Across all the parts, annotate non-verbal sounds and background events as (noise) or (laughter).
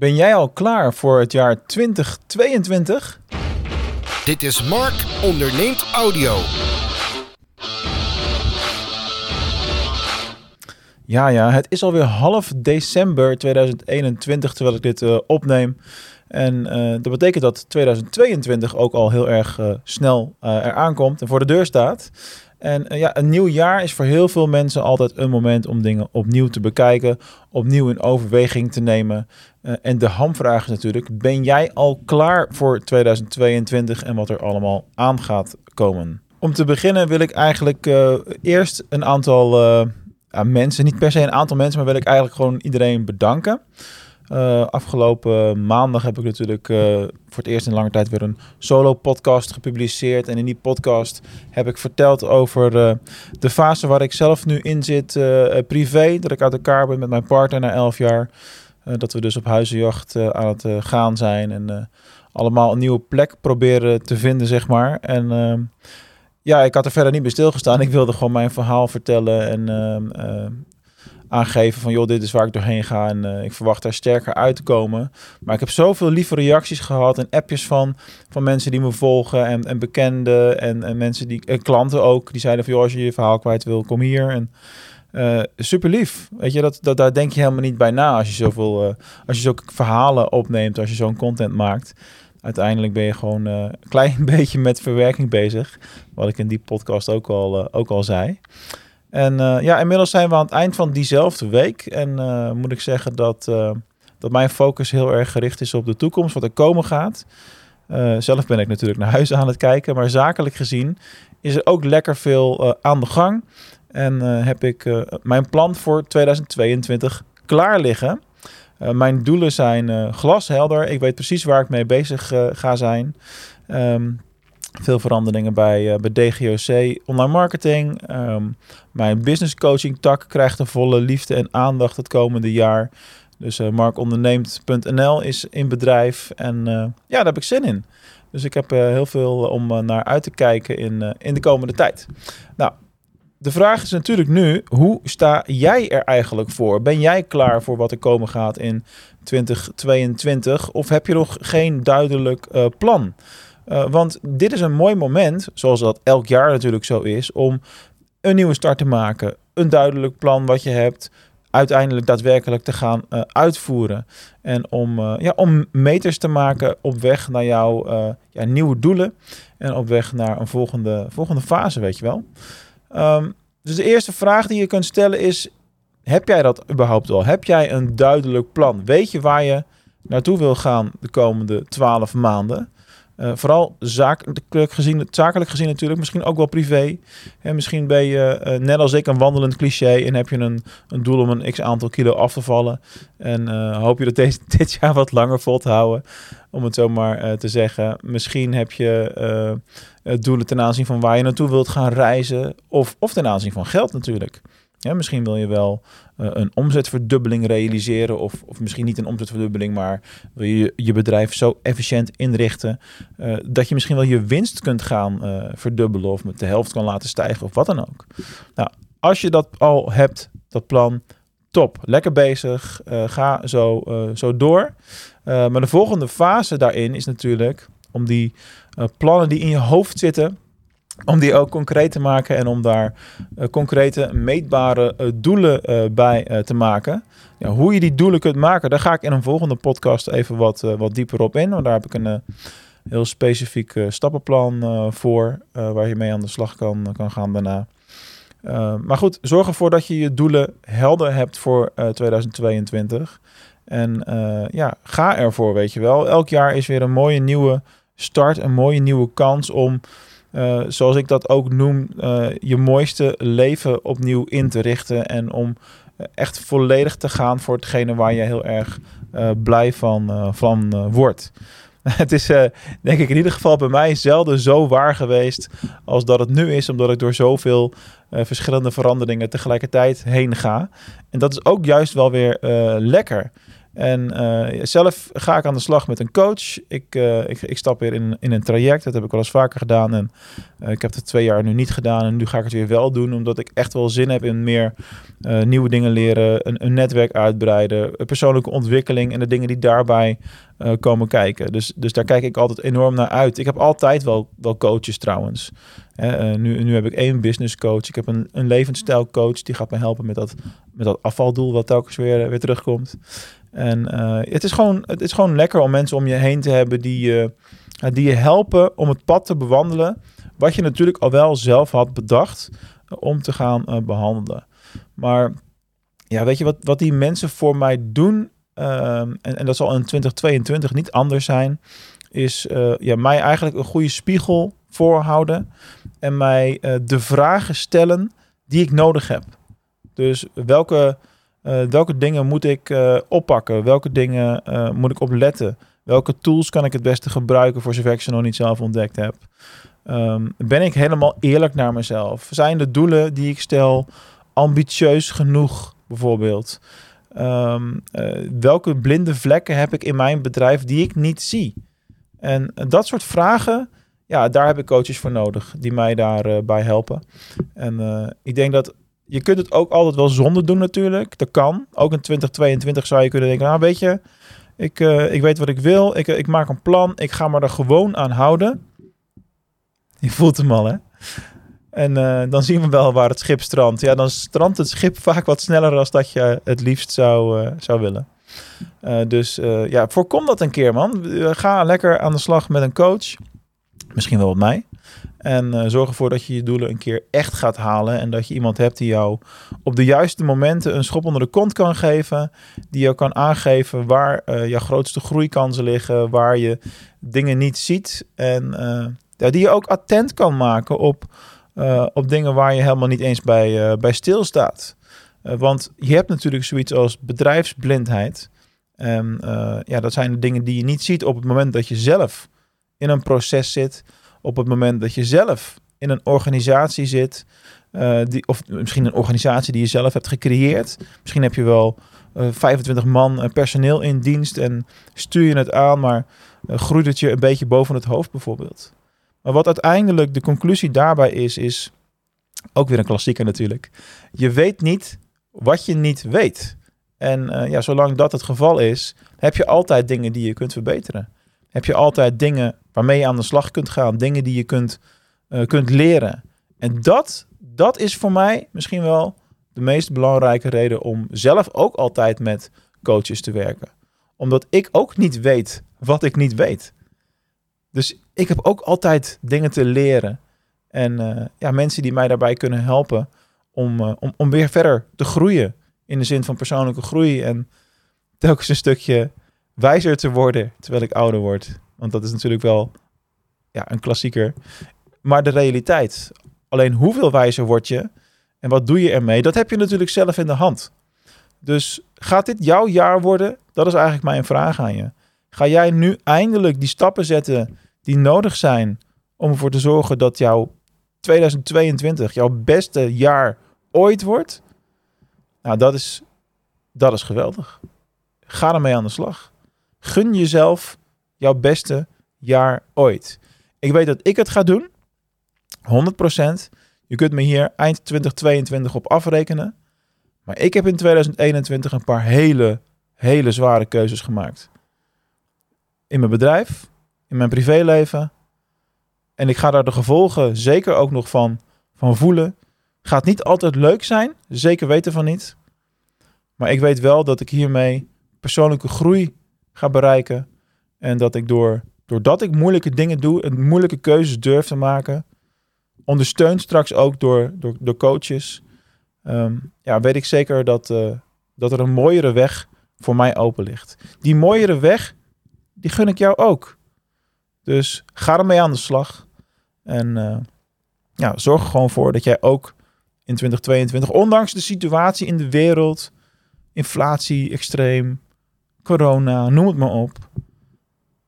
Ben jij al klaar voor het jaar 2022? Dit is Mark onderneemt audio. Ja, ja, het is alweer half december 2021 terwijl ik dit uh, opneem. En uh, dat betekent dat 2022 ook al heel erg uh, snel eraan komt en voor de deur staat. En ja, een nieuw jaar is voor heel veel mensen altijd een moment om dingen opnieuw te bekijken, opnieuw in overweging te nemen. en de hamvraag is natuurlijk: ben jij al klaar voor 2022 en wat er allemaal aan gaat komen? Om te beginnen wil ik eigenlijk eerst een aantal mensen, niet per se een aantal mensen, maar wil ik eigenlijk gewoon iedereen bedanken. Uh, afgelopen maandag heb ik natuurlijk uh, voor het eerst in lange tijd weer een solo podcast gepubliceerd. En in die podcast heb ik verteld over uh, de fase waar ik zelf nu in zit, privé. Dat ik uit elkaar ben met mijn partner na elf jaar. dat we dus op huizenjacht aan het gaan zijn en allemaal een nieuwe plek proberen te vinden, zeg maar. En ja, ik had er verder niet bij stilgestaan. Ik wilde gewoon mijn verhaal vertellen en uh, aangeven van joh, dit is waar ik doorheen ga en uh, ik verwacht daar sterker uit te komen. Maar ik heb zoveel lieve reacties gehad en appjes van, van mensen die me volgen en, en bekenden en, en mensen die en klanten ook die zeiden van joh, als je je verhaal kwijt wil, kom hier en uh, super lief. Weet je, dat, dat, daar denk je helemaal niet bij na als je zoveel, uh, als je zulke verhalen opneemt, als je zo'n content maakt uiteindelijk ben je gewoon een klein (laughs) beetje met verwerking bezig. Wat ik in die podcast ook al, ook al zei. En uh, ja, inmiddels zijn we aan het eind van diezelfde week. En moet ik zeggen dat, dat mijn focus heel erg gericht is op de toekomst, wat er komen gaat. zelf ben ik natuurlijk naar huis aan het kijken. Maar zakelijk gezien is er ook lekker veel aan de gang. En heb ik mijn plan voor 2022 klaar liggen. Mijn doelen zijn glashelder. Ik weet precies waar ik mee bezig ga zijn. Um, veel veranderingen bij, bij DGOC online marketing. Um, mijn business coaching tak krijgt een volle liefde en aandacht het komende jaar. Dus markonderneemt.nl is in bedrijf. En ja, daar heb ik zin in. Dus ik heb heel veel om naar uit te kijken in, in de komende tijd. Nou, de vraag is natuurlijk nu, hoe sta jij er eigenlijk voor? Ben jij klaar voor wat er komen gaat in 2022? Of heb je nog geen duidelijk uh, plan? Uh, want dit is een mooi moment, zoals dat elk jaar natuurlijk zo is, om een nieuwe start te maken. Een duidelijk plan wat je hebt, uiteindelijk daadwerkelijk te gaan uh, uitvoeren. En om, ja, om meters te maken op weg naar jouw ja, nieuwe doelen. En op weg naar een volgende, volgende fase, weet je wel. Um, dus de eerste vraag die je kunt stellen is: heb jij dat überhaupt al? Heb jij een duidelijk plan? Weet je waar je naartoe wil gaan de komende twaalf maanden? Uh, vooral zakelijk gezien, zakelijk gezien natuurlijk, misschien ook wel privé. En misschien ben je uh, net als ik een wandelend cliché en heb je een, een doel om een x aantal kilo af te vallen. En uh, hoop je dat deze, (laughs) dit jaar wat langer vol te houden, om het zo maar te zeggen. Misschien heb je doelen ten aanzien van waar je naartoe wilt gaan reizen, of, of ten aanzien van geld natuurlijk. Ja, misschien wil je wel uh, een omzetverdubbeling realiseren, of, of misschien niet een omzetverdubbeling, maar wil je je bedrijf zo efficiënt inrichten uh, dat je misschien wel je winst kunt gaan uh, verdubbelen of met de helft kan laten stijgen of wat dan ook. Nou, als je dat al hebt, dat plan, top, lekker bezig, ga zo, zo door. maar de volgende fase daarin is natuurlijk om die plannen die in je hoofd zitten om die ook concreet te maken en om daar uh, concrete, meetbare uh, doelen uh, bij te maken. Hoe je die doelen kunt maken, daar ga ik in een volgende podcast even wat, wat dieper op in. Want daar heb ik een heel specifiek stappenplan voor, waar je mee aan de slag kan, kan gaan daarna. maar goed, zorg ervoor dat je je doelen helder hebt voor 2022. En ja, ga ervoor, weet je wel. Elk jaar is weer een mooie nieuwe start, een mooie nieuwe kans om uh, zoals ik dat ook noem, uh, je mooiste leven opnieuw in te richten. En om uh, echt volledig te gaan voor hetgene waar je heel erg blij van, van wordt. (laughs) Het is denk ik in ieder geval bij mij zelden zo waar geweest als dat het nu is, omdat ik door zoveel verschillende veranderingen tegelijkertijd heen ga. En dat is ook juist wel weer lekker. En uh, zelf ga ik aan de slag met een coach. Ik, uh, ik, ik, stap weer in, in een traject. Dat heb ik wel eens vaker gedaan. En uh, ik heb het twee jaar nu niet gedaan. En nu ga ik het weer wel doen. Omdat ik echt wel zin heb in meer nieuwe dingen leren. Een, een, netwerk uitbreiden. Persoonlijke ontwikkeling. En de dingen die daarbij komen kijken. Dus, dus daar kijk ik altijd enorm naar uit. Ik heb altijd wel, wel coaches trouwens. nu, nu heb ik één business coach. Ik heb een, een levensstijlcoach. Die gaat me helpen met dat, met dat afvaldoel. Wat telkens weer, weer terugkomt. En uh, het, is gewoon, het is gewoon lekker om mensen om je heen te hebben die, uh, die je helpen om het pad te bewandelen. Wat je natuurlijk al wel zelf had bedacht om te gaan behandelen. Maar ja, weet je wat, wat die mensen voor mij doen? en, en dat zal in 2022 niet anders zijn. Is ja, mij eigenlijk een goede spiegel voorhouden. En mij de vragen stellen die ik nodig heb. Dus welke uh, welke dingen moet ik uh, oppakken? Welke dingen uh, moet ik opletten? Welke tools kan ik het beste gebruiken voor zover ik ze nog niet zelf ontdekt heb? Um, ben ik helemaal eerlijk naar mezelf? Zijn de doelen die ik stel ambitieus genoeg, bijvoorbeeld? Um, welke blinde vlekken heb ik in mijn bedrijf die ik niet zie? En dat soort vragen, ja, daar heb ik coaches voor nodig die mij daarbij helpen. En ik denk dat je kunt het ook altijd wel zonder doen natuurlijk. Dat kan. Ook in 2022 zou je kunnen denken, nou weet je, ik, uh, ik weet wat ik wil. Ik, ik maak een plan. Ik ga me er gewoon aan houden. Je voelt hem al, hè? En uh, dan zien we wel waar het schip strandt. Ja, dan strandt het schip (laughs) vaak wat sneller dan dat je het liefst zou, zou willen. dus ja, voorkom dat een keer, man. Ga lekker aan de slag met een coach. Misschien wel met mij. En uh, zorg ervoor dat je je doelen een keer echt gaat halen. En dat je iemand hebt die jou op de juiste momenten een schop onder de kont kan geven. Die jou kan aangeven waar uh, jouw grootste groeikansen liggen. Waar je dingen niet ziet. En ja, die je ook attent kan maken op, op dingen waar je helemaal niet eens bij, bij stilstaat. want je hebt natuurlijk zoiets als bedrijfsblindheid. En ja, dat zijn de dingen die je niet ziet op het moment dat je zelf in een proces zit op het moment dat je zelf in een organisatie zit, uh, die, of misschien een organisatie die je zelf hebt gecreëerd. Misschien heb je wel uh, eh, 25 man uh, personeel in dienst en stuur je het aan, maar groeit het je een beetje boven het hoofd bijvoorbeeld. Maar wat uiteindelijk de conclusie daarbij is, is ook weer een klassieker natuurlijk. Je weet niet wat je niet weet. En ja, zolang dat het geval is, heb je altijd dingen die je kunt verbeteren heb je altijd dingen waarmee je aan de slag kunt gaan. Dingen die je kunt, uh, kunt leren. En dat, dat is voor mij misschien wel de meest belangrijke reden om zelf ook altijd met coaches te werken. Omdat ik ook niet weet wat ik niet weet. Dus ik heb ook altijd dingen te leren. En uh, ja, mensen die mij daarbij kunnen helpen om, uh, om, om weer verder te groeien. In de zin van persoonlijke groei. En telkens een stukje wijzer te worden terwijl ik ouder word. Want dat is natuurlijk wel ja, een klassieker. Maar de realiteit. Alleen hoeveel wijzer word je en wat doe je ermee? Dat heb je natuurlijk zelf in de hand. Dus gaat dit jouw jaar worden? Dat is eigenlijk mijn vraag aan je. Ga jij nu eindelijk die stappen zetten die nodig zijn om ervoor te zorgen dat jouw 2022 jouw beste jaar ooit wordt? Nou, dat is, dat is geweldig. Ga ermee aan de slag. Gun jezelf jouw beste jaar ooit. Ik weet dat ik het ga doen. 100%. Je kunt me hier eind 2022 op afrekenen. Maar ik heb in 2021 een paar hele, hele zware keuzes gemaakt. In mijn bedrijf, in mijn privéleven. En ik ga daar de gevolgen zeker ook nog van, van voelen. Gaat niet altijd leuk zijn, zeker weten van niet. Maar ik weet wel dat ik hiermee persoonlijke groei ga bereiken. En dat ik door, doordat ik moeilijke dingen doe en moeilijke keuzes durf te maken, ondersteund straks ook door, door, door coaches, ehm, ja, weet ik zeker dat, uh, dat er een mooiere weg voor mij open ligt. Die mooiere weg, die gun ik jou ook. Dus ga ermee aan de slag. En uh, ja, zorg er gewoon voor dat jij ook in 2022, ondanks de situatie in de wereld, inflatie extreem, corona, noem het maar op.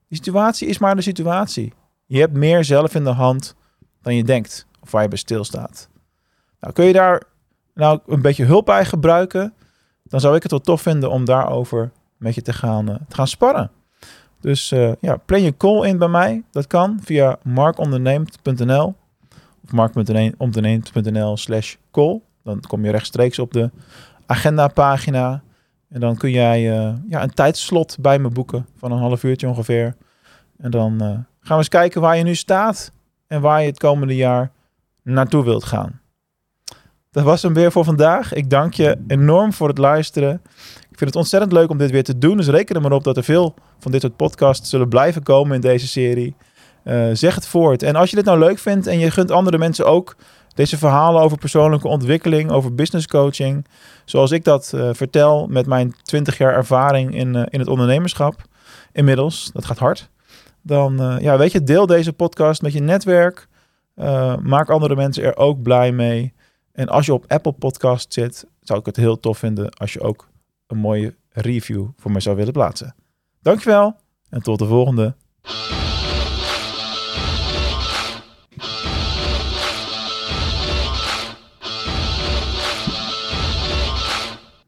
Die situatie is maar de situatie. Je hebt meer zelf in de hand dan je denkt of waar je bij stilstaat. Nou, kun je daar nou een beetje hulp bij gebruiken, dan zou ik het wel tof vinden om daarover met je te gaan, te gaan sparren. Dus ja, plan je call in bij mij. Dat kan via markonderneemt.nl of markonderneemt.nl slash call. Dan kom je rechtstreeks op de agenda pagina. En dan kun jij ja, een tijdslot bij me boeken van een half uurtje ongeveer. En dan gaan we eens kijken waar je nu staat en waar je het komende jaar naartoe wilt gaan. Dat was hem weer voor vandaag. Ik dank je enorm voor het luisteren. Ik vind het ontzettend leuk om dit weer te doen. Dus reken er maar op dat er veel van dit soort podcasts zullen blijven komen in deze serie. Uh, zeg het voort. En als je dit nou leuk vindt en je gunt andere mensen ook deze verhalen over persoonlijke ontwikkeling, over business coaching, zoals ik dat uh, vertel met mijn 20 jaar ervaring in, uh, in het ondernemerschap inmiddels, dat gaat hard. Dan ja, weet je, deel deze podcast met je netwerk. maak andere mensen er ook blij mee. En als je op Apple Podcast zit, zou ik het heel tof vinden als je ook een mooie review voor mij zou willen plaatsen. Dankjewel en tot de volgende.